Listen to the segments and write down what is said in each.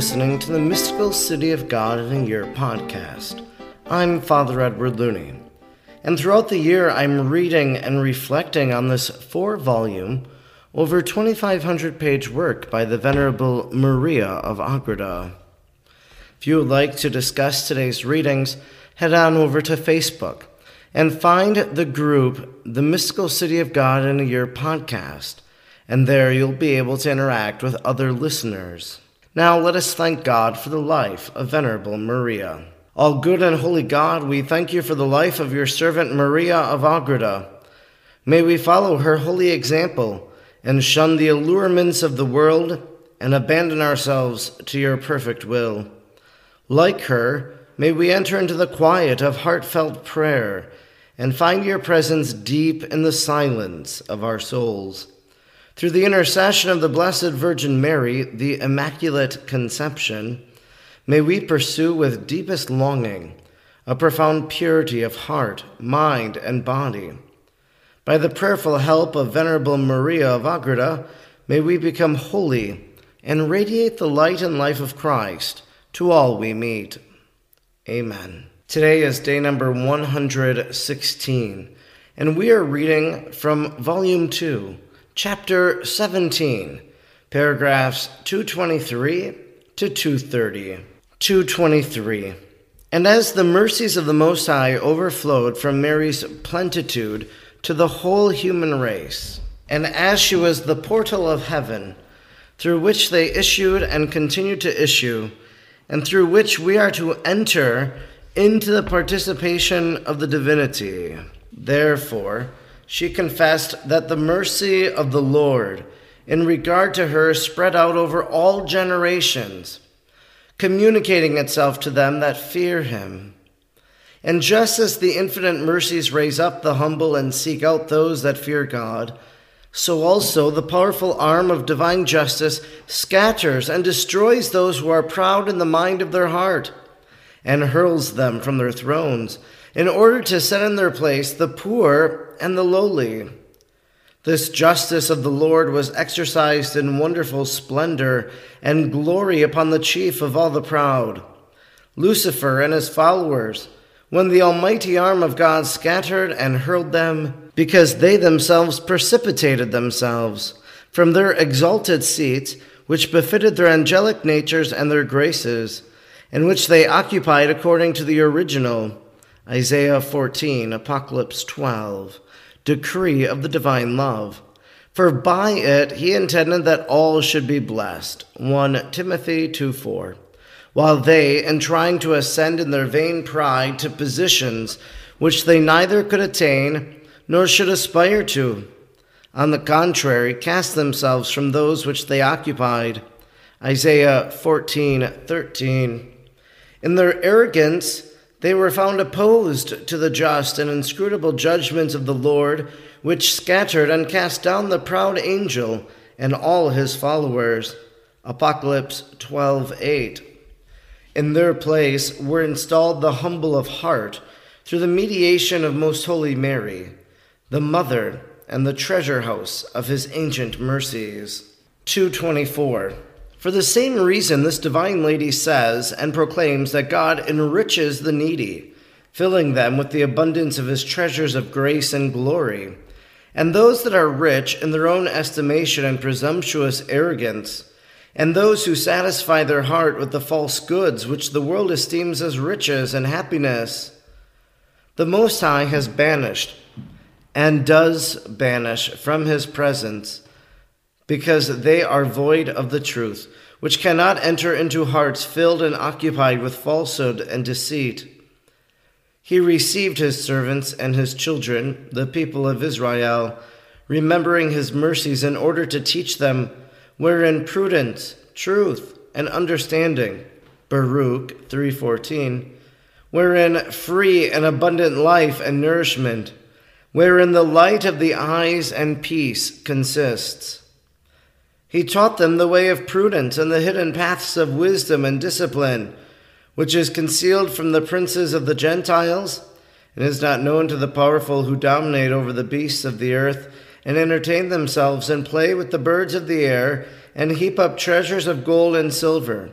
listening to the Mystical City of God in a Year podcast. I'm Father Edward Looney, and throughout the year I'm reading and reflecting on this four volume, over 2,500 page work by the Venerable Maria of Agreda. If you would like to discuss today's readings, head on over to Facebook and find the group The Mystical City of God in a Year podcast, and there you'll be able to interact with other listeners. Now let us thank God for the life of Venerable Maria. All good and holy God, we thank you for the life of your servant Maria of Agreda. May we follow her holy example and shun the allurements of the world and abandon ourselves to your perfect will. Like her, may we enter into the quiet of heartfelt prayer and find your presence deep in the silence of our souls. Through the intercession of the Blessed Virgin Mary, the Immaculate Conception, may we pursue with deepest longing a profound purity of heart, mind, and body. By the prayerful help of Venerable Maria of Agreda, may we become holy and radiate the light and life of Christ to all we meet. Amen. Today is day number 116, and we are reading from Volume 2 chapter 17, paragraphs 223 to 230. 223. And as the mercies of the Most High overflowed from Mary's plenitude to the whole human race, and as she was the portal of heaven, through which they issued and continue to issue, and through which we are to enter into the participation of the divinity. Therefore, she confessed that the mercy of the Lord in regard to her spread out over all generations, communicating itself to them that fear him. And just as the infinite mercies raise up the humble and seek out those that fear God, so also the powerful arm of divine justice scatters and destroys those who are proud in the mind of their heart, and hurls them from their thrones in order to set in their place the poor and the lowly. This justice of the Lord was exercised in wonderful splendor and glory upon the chief of all the proud, Lucifer and his followers, when the almighty arm of God scattered and hurled them, because they themselves precipitated themselves from their exalted seats, which befitted their angelic natures and their graces, and which they occupied according to the original Isaiah 14, Apocalypse 12, decree of the divine love. For by it he intended that all should be blessed. 1 Timothy 2 4. While they, in trying to ascend in their vain pride to positions which they neither could attain nor should aspire to, on the contrary, cast themselves from those which they occupied. Isaiah 14 13. In their arrogance, they were found opposed to the just and inscrutable judgments of the Lord, which scattered and cast down the proud angel and all his followers. Apocalypse 12:8. In their place were installed the humble of heart through the mediation of most holy Mary, the mother and the treasure house of his ancient mercies. 224. For the same reason, this divine lady says and proclaims that God enriches the needy, filling them with the abundance of his treasures of grace and glory. And those that are rich in their own estimation and presumptuous arrogance, and those who satisfy their heart with the false goods which the world esteems as riches and happiness, the Most High has banished and does banish from his presence because they are void of the truth, which cannot enter into hearts filled and occupied with falsehood and deceit. He received his servants and his children, the people of Israel, remembering his mercies in order to teach them wherein prudence, truth, and understanding, Baruch 3:14, wherein free and abundant life and nourishment, wherein the light of the eyes and peace consists. He taught them the way of prudence and the hidden paths of wisdom and discipline, which is concealed from the princes of the Gentiles and is not known to the powerful who dominate over the beasts of the earth and entertain themselves and play with the birds of the air and heap up treasures of gold and silver.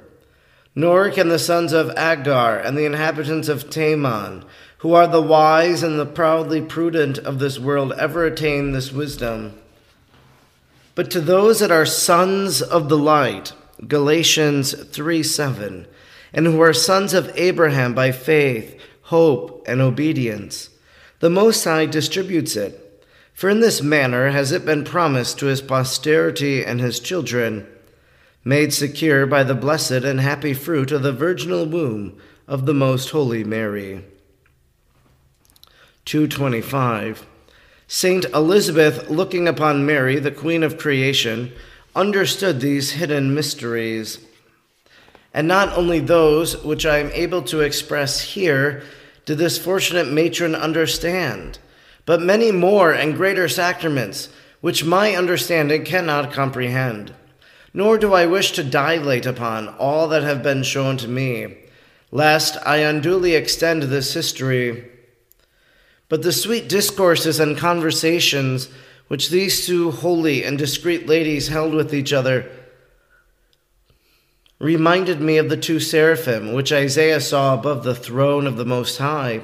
Nor can the sons of Agar and the inhabitants of Teman, who are the wise and the proudly prudent of this world, ever attain this wisdom. But to those that are sons of the light, Galatians 3 7, and who are sons of Abraham by faith, hope, and obedience, the Most High distributes it. For in this manner has it been promised to his posterity and his children made secure by the blessed and happy fruit of the virginal womb of the most holy Mary. 225 Saint Elizabeth looking upon Mary the queen of creation understood these hidden mysteries and not only those which I am able to express here did this fortunate matron understand but many more and greater sacraments which my understanding cannot comprehend nor do I wish to dilate upon all that have been shown to me, lest I unduly extend this history. But the sweet discourses and conversations which these two holy and discreet ladies held with each other reminded me of the two seraphim which Isaiah saw above the throne of the Most High,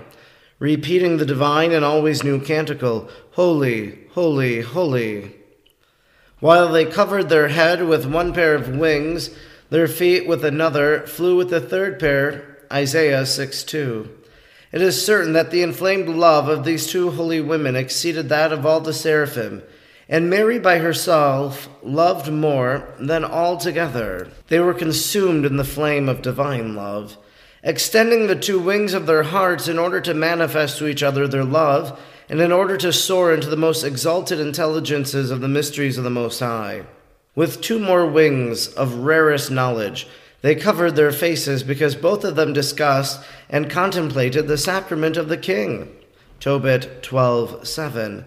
repeating the divine and always new canticle Holy, holy, holy while they covered their head with one pair of wings, their feet with another, flew with the third pair. Isaiah 6 2. It is certain that the inflamed love of these two holy women exceeded that of all the seraphim, and Mary by herself loved more than all together. They were consumed in the flame of divine love, extending the two wings of their hearts in order to manifest to each other their love and in order to soar into the most exalted intelligences of the mysteries of the Most High. With two more wings of rarest knowledge, they covered their faces because both of them discussed and contemplated the sacrament of the King. Tobit 12:7,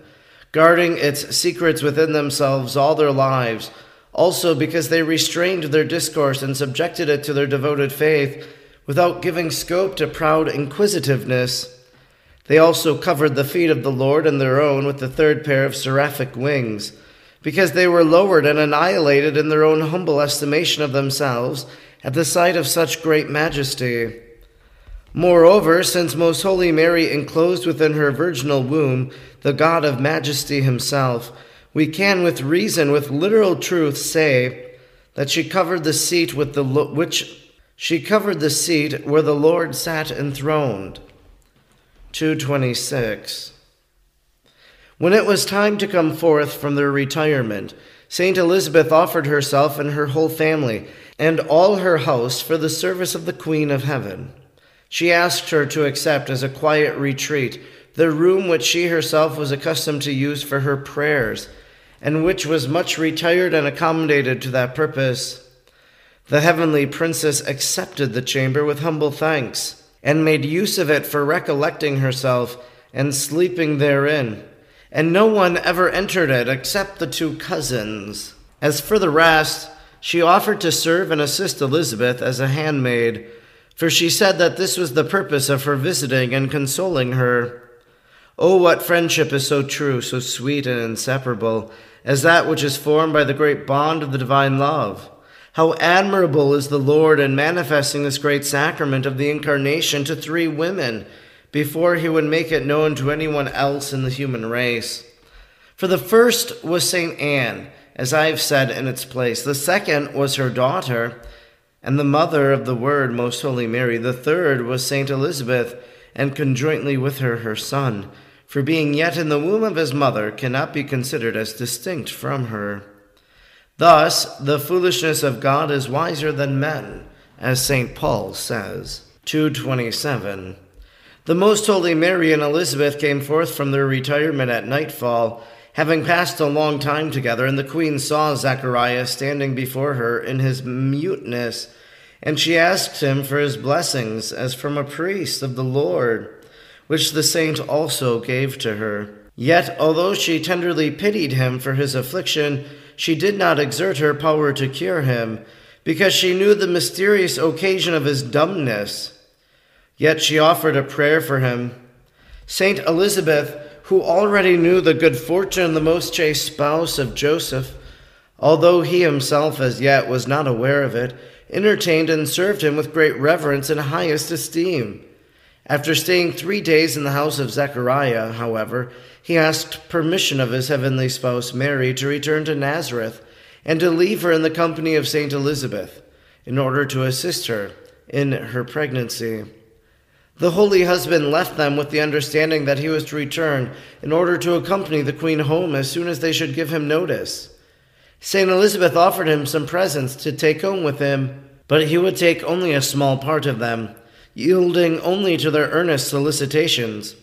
guarding its secrets within themselves all their lives, also because they restrained their discourse and subjected it to their devoted faith without giving scope to proud inquisitiveness. They also covered the feet of the Lord and their own with the third pair of seraphic wings, because they were lowered and annihilated in their own humble estimation of themselves at the sight of such great majesty. Moreover, since Most Holy Mary enclosed within her virginal womb the God of majesty himself, we can with reason, with literal truth, say that she covered the seat with the which she covered the seat where the Lord sat enthroned. 226. When it was time to come forth from their retirement, Saint Elizabeth offered herself and her whole family and all her house for the service of the Queen of Heaven. She asked her to accept as a quiet retreat the room which she herself was accustomed to use for her prayers, and which was much retired and accommodated to that purpose. The heavenly princess accepted the chamber with humble thanks and made use of it for recollecting herself and sleeping therein. And no one ever entered it except the two cousins. As for the rest, she offered to serve and assist Elizabeth as a handmaid, for she said that this was the purpose of her visiting and consoling her. Oh, what friendship is so true, so sweet and inseparable, as that which is formed by the great bond of the divine love! How admirable is the Lord in manifesting this great sacrament of the Incarnation to three women before he would make it known to anyone else in the human race. For the first was St. Anne, as I have said in its place. The second was her daughter, and the mother of the Word, Most Holy Mary. The third was St. Elizabeth, and conjointly with her her son, for being yet in the womb of his mother cannot be considered as distinct from her. Thus, the foolishness of God is wiser than men, as St. Paul says. 227. The Most Holy Mary and Elizabeth came forth from their retirement at nightfall, having passed a long time together, and the queen saw Zacharias standing before her in his muteness, and she asked him for his blessings as from a priest of the Lord, which the saint also gave to her. Yet, although she tenderly pitied him for his affliction, she did not exert her power to cure him, because she knew the mysterious occasion of his dumbness. Yet she offered a prayer for him. Saint Elizabeth, who already knew the good fortune the most chaste spouse of Joseph, although he himself as yet was not aware of it, entertained and served him with great reverence and highest esteem. After staying three days in the house of Zechariah, however, he asked permission of his heavenly spouse Mary to return to Nazareth and to leave her in the company of Saint Elizabeth, in order to assist her in her pregnancy. The holy husband left them with the understanding that he was to return in order to accompany the queen home as soon as they should give him notice. Saint Elizabeth offered him some presents to take home with him, but he would take only a small part of them, yielding only to their earnest solicitations.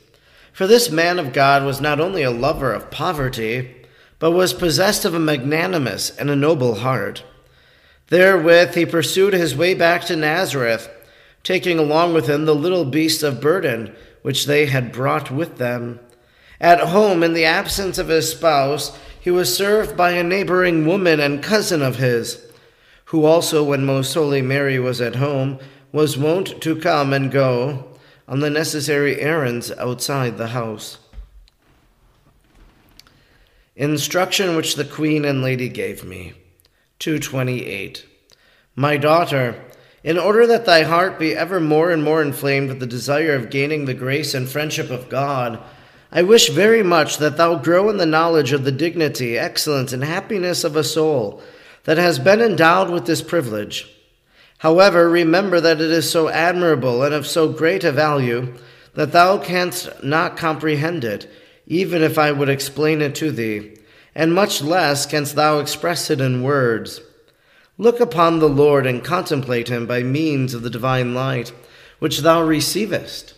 For this man of God was not only a lover of poverty, but was possessed of a magnanimous and a noble heart. Therewith he pursued his way back to Nazareth taking along with him the little beast of burden which they had brought with them. At home, in the absence of his spouse, he was served by a neighboring woman and cousin of his, who also, when Most Holy Mary was at home, was wont to come and go on the necessary errands outside the house. Instruction which the Queen and Lady gave me. 228. My daughter, in order that thy heart be ever more and more inflamed with the desire of gaining the grace and friendship of God, I wish very much that thou grow in the knowledge of the dignity, excellence, and happiness of a soul that has been endowed with this privilege. However, remember that it is so admirable and of so great a value that thou canst not comprehend it, even if I would explain it to thee, and much less canst thou express it in words. Look upon the Lord and contemplate him by means of the divine light, which thou receivest.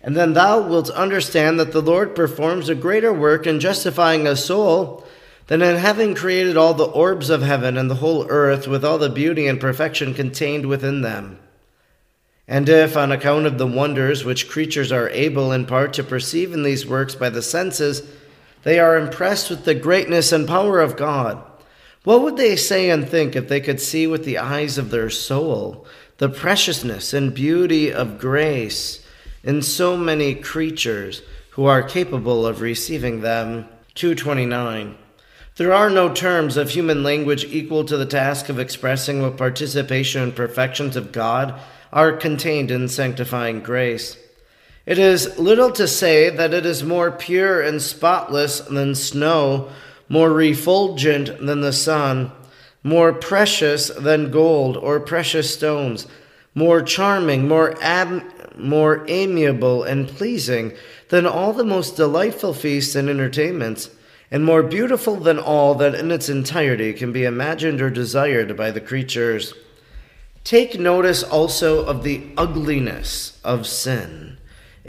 And then thou wilt understand that the Lord performs a greater work in justifying a soul than in having created all the orbs of heaven and the whole earth with all the beauty and perfection contained within them. And if, on account of the wonders which creatures are able in part to perceive in these works by the senses, they are impressed with the greatness and power of God, what would they say and think if they could see with the eyes of their soul the preciousness and beauty of grace in so many creatures who are capable of receiving them? 229. There are no terms of human language equal to the task of expressing what participation and perfections of God are contained in sanctifying grace. It is little to say that it is more pure and spotless than snow more refulgent than the sun, more precious than gold or precious stones, more charming, more ab- more amiable and pleasing than all the most delightful feasts and entertainments, and more beautiful than all that in its entirety can be imagined or desired by the creatures. Take notice also of the ugliness of sin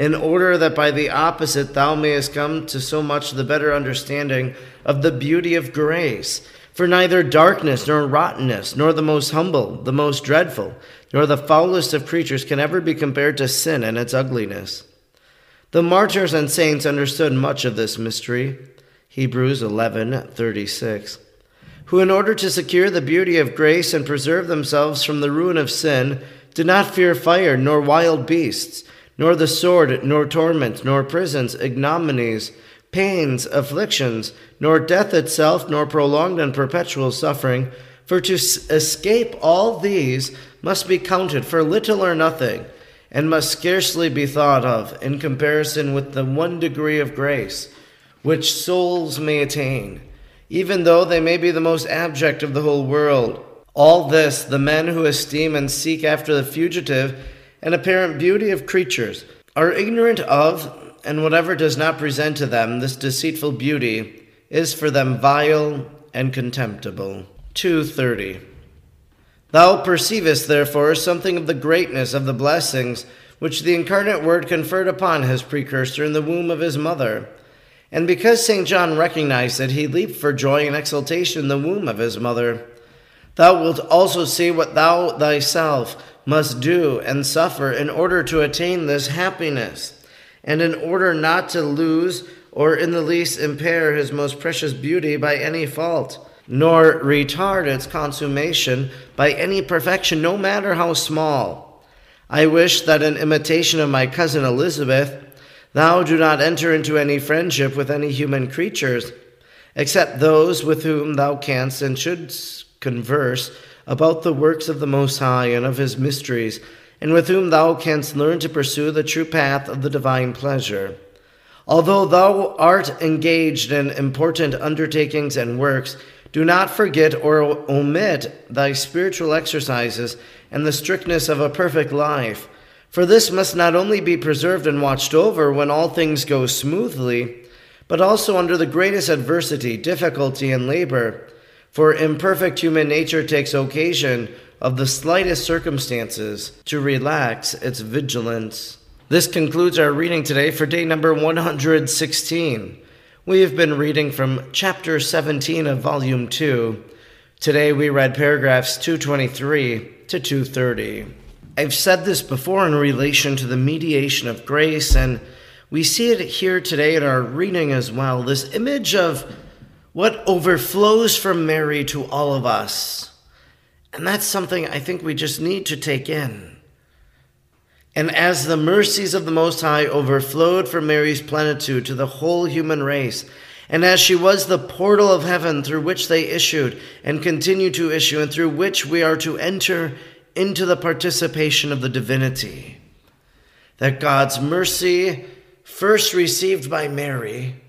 in order that by the opposite thou mayest come to so much the better understanding of the beauty of grace. For neither darkness, nor rottenness, nor the most humble, the most dreadful, nor the foulest of creatures can ever be compared to sin and its ugliness. The martyrs and saints understood much of this mystery. Hebrews 11:36. Who in order to secure the beauty of grace and preserve themselves from the ruin of sin did not fear fire nor wild beasts nor the sword, nor torment, nor prisons, ignominies, pains, afflictions, nor death itself, nor prolonged and perpetual suffering. For to escape all these must be counted for little or nothing, and must scarcely be thought of in comparison with the one degree of grace which souls may attain, even though they may be the most abject of the whole world. All this the men who esteem and seek after the fugitive and apparent beauty of creatures, are ignorant of, and whatever does not present to them this deceitful beauty is for them vile and contemptible. 230. Thou perceivest, therefore, something of the greatness of the blessings which the incarnate Word conferred upon his precursor in the womb of his mother. And because St. John recognized it, he leaped for joy and exultation in the womb of his mother. Thou wilt also see what thou thyself must do and suffer in order to attain this happiness, and in order not to lose or in the least impair his most precious beauty by any fault, nor retard its consummation by any perfection, no matter how small. I wish that in imitation of my cousin Elizabeth, thou do not enter into any friendship with any human creatures, except those with whom thou canst and shouldst converse about the works of the Most High and of his mysteries, and with whom thou canst learn to pursue the true path of the divine pleasure. Although thou art engaged in important undertakings and works, do not forget or omit thy spiritual exercises and the strictness of a perfect life. For this must not only be preserved and watched over when all things go smoothly, but also under the greatest adversity, difficulty, and labor. For imperfect human nature takes occasion of the slightest circumstances to relax its vigilance. This concludes our reading today for day number 116. We have been reading from chapter 17 of volume 2. Today we read paragraphs 223 to 230. I've said this before in relation to the mediation of grace, and we see it here today in our reading as well. This image of what overflows from Mary to all of us. And that's something I think we just need to take in. And as the mercies of the Most High overflowed from Mary's plenitude to the whole human race, and as she was the portal of heaven through which they issued and continue to issue, and through which we are to enter into the participation of the divinity, that God's mercy, first received by Mary,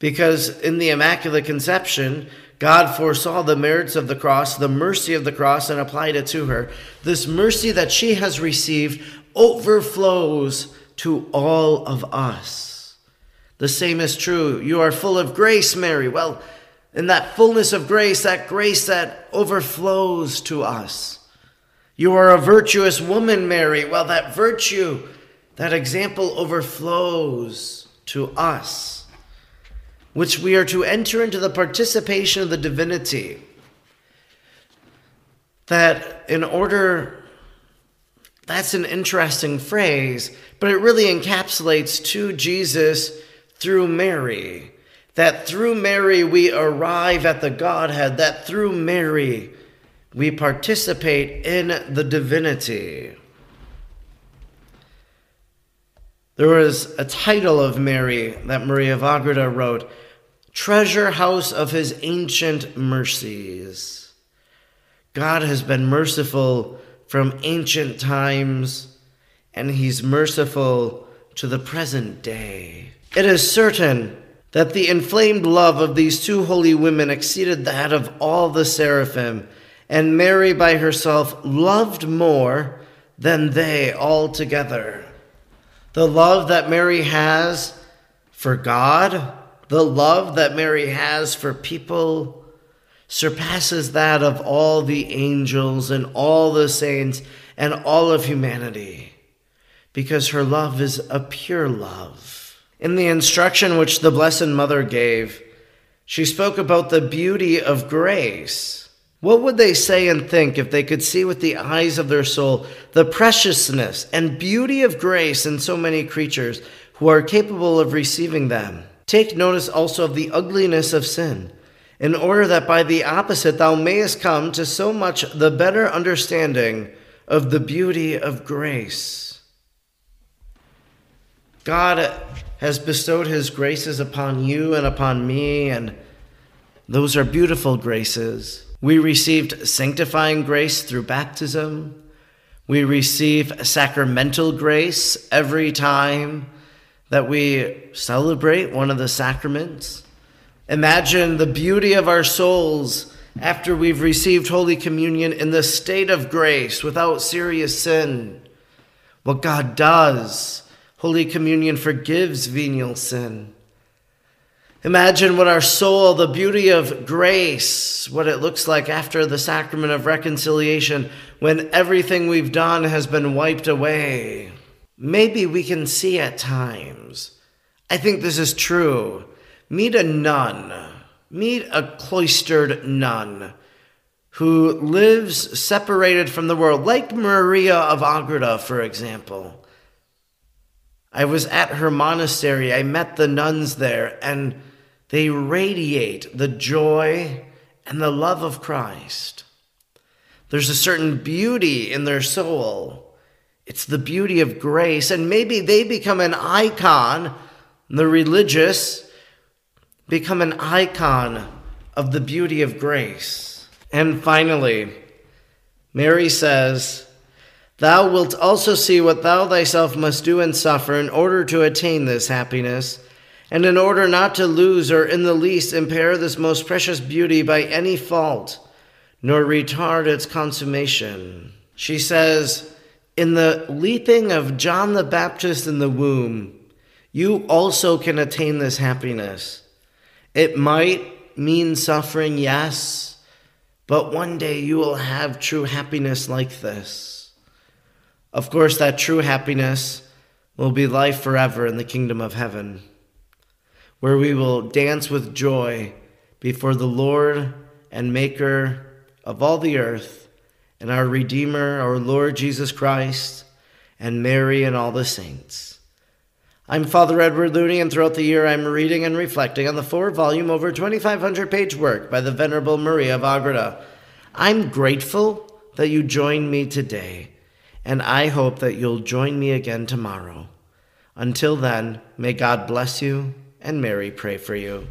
because in the Immaculate Conception, God foresaw the merits of the cross, the mercy of the cross, and applied it to her. This mercy that she has received overflows to all of us. The same is true. You are full of grace, Mary. Well, in that fullness of grace, that grace that overflows to us. You are a virtuous woman, Mary. Well, that virtue, that example overflows to us which we are to enter into the participation of the divinity. That in order, that's an interesting phrase, but it really encapsulates to Jesus through Mary. That through Mary we arrive at the Godhead, that through Mary we participate in the divinity. There was a title of Mary that Maria of wrote treasure house of his ancient mercies. God has been merciful from ancient times, and he's merciful to the present day. It is certain that the inflamed love of these two holy women exceeded that of all the seraphim, and Mary by herself loved more than they all together. The love that Mary has for God the love that Mary has for people surpasses that of all the angels and all the saints and all of humanity because her love is a pure love. In the instruction which the Blessed Mother gave, she spoke about the beauty of grace. What would they say and think if they could see with the eyes of their soul the preciousness and beauty of grace in so many creatures who are capable of receiving them? Take notice also of the ugliness of sin, in order that by the opposite thou mayest come to so much the better understanding of the beauty of grace. God has bestowed his graces upon you and upon me, and those are beautiful graces. We received sanctifying grace through baptism. We receive sacramental grace every time that we celebrate one of the sacraments. Imagine the beauty of our souls after we've received Holy Communion in the state of grace without serious sin. What God does, Holy Communion forgives venial sin. Imagine what our soul, the beauty of grace, what it looks like after the sacrament of reconciliation when everything we've done has been wiped away maybe we can see at times. I think this is true. Meet a nun, meet a cloistered nun who lives separated from the world, like Maria of Agreda, for example. I was at her monastery, I met the nuns there, and they radiate the joy and the love of Christ. There's a certain beauty in their soul it's the beauty of grace. And maybe they become an icon, the religious become an icon of the beauty of grace. And finally, Mary says, Thou wilt also see what thou thyself must do and suffer in order to attain this happiness, and in order not to lose or in the least impair this most precious beauty by any fault, nor retard its consummation. She says, In the leaping of John the Baptist in the womb, you also can attain this happiness. It might mean suffering, yes, but one day you will have true happiness like this. Of course, that true happiness will be life forever in the kingdom of heaven, where we will dance with joy before the Lord and Maker of all the earth, and our Redeemer, our Lord Jesus Christ, and Mary and all the saints. I'm Father Edward Looney, and throughout the year I'm reading and reflecting on the four volume, over 2,500 page work by the Venerable Maria of Agreda. I'm grateful that you joined me today, and I hope that you'll join me again tomorrow. Until then, may God bless you and Mary pray for you.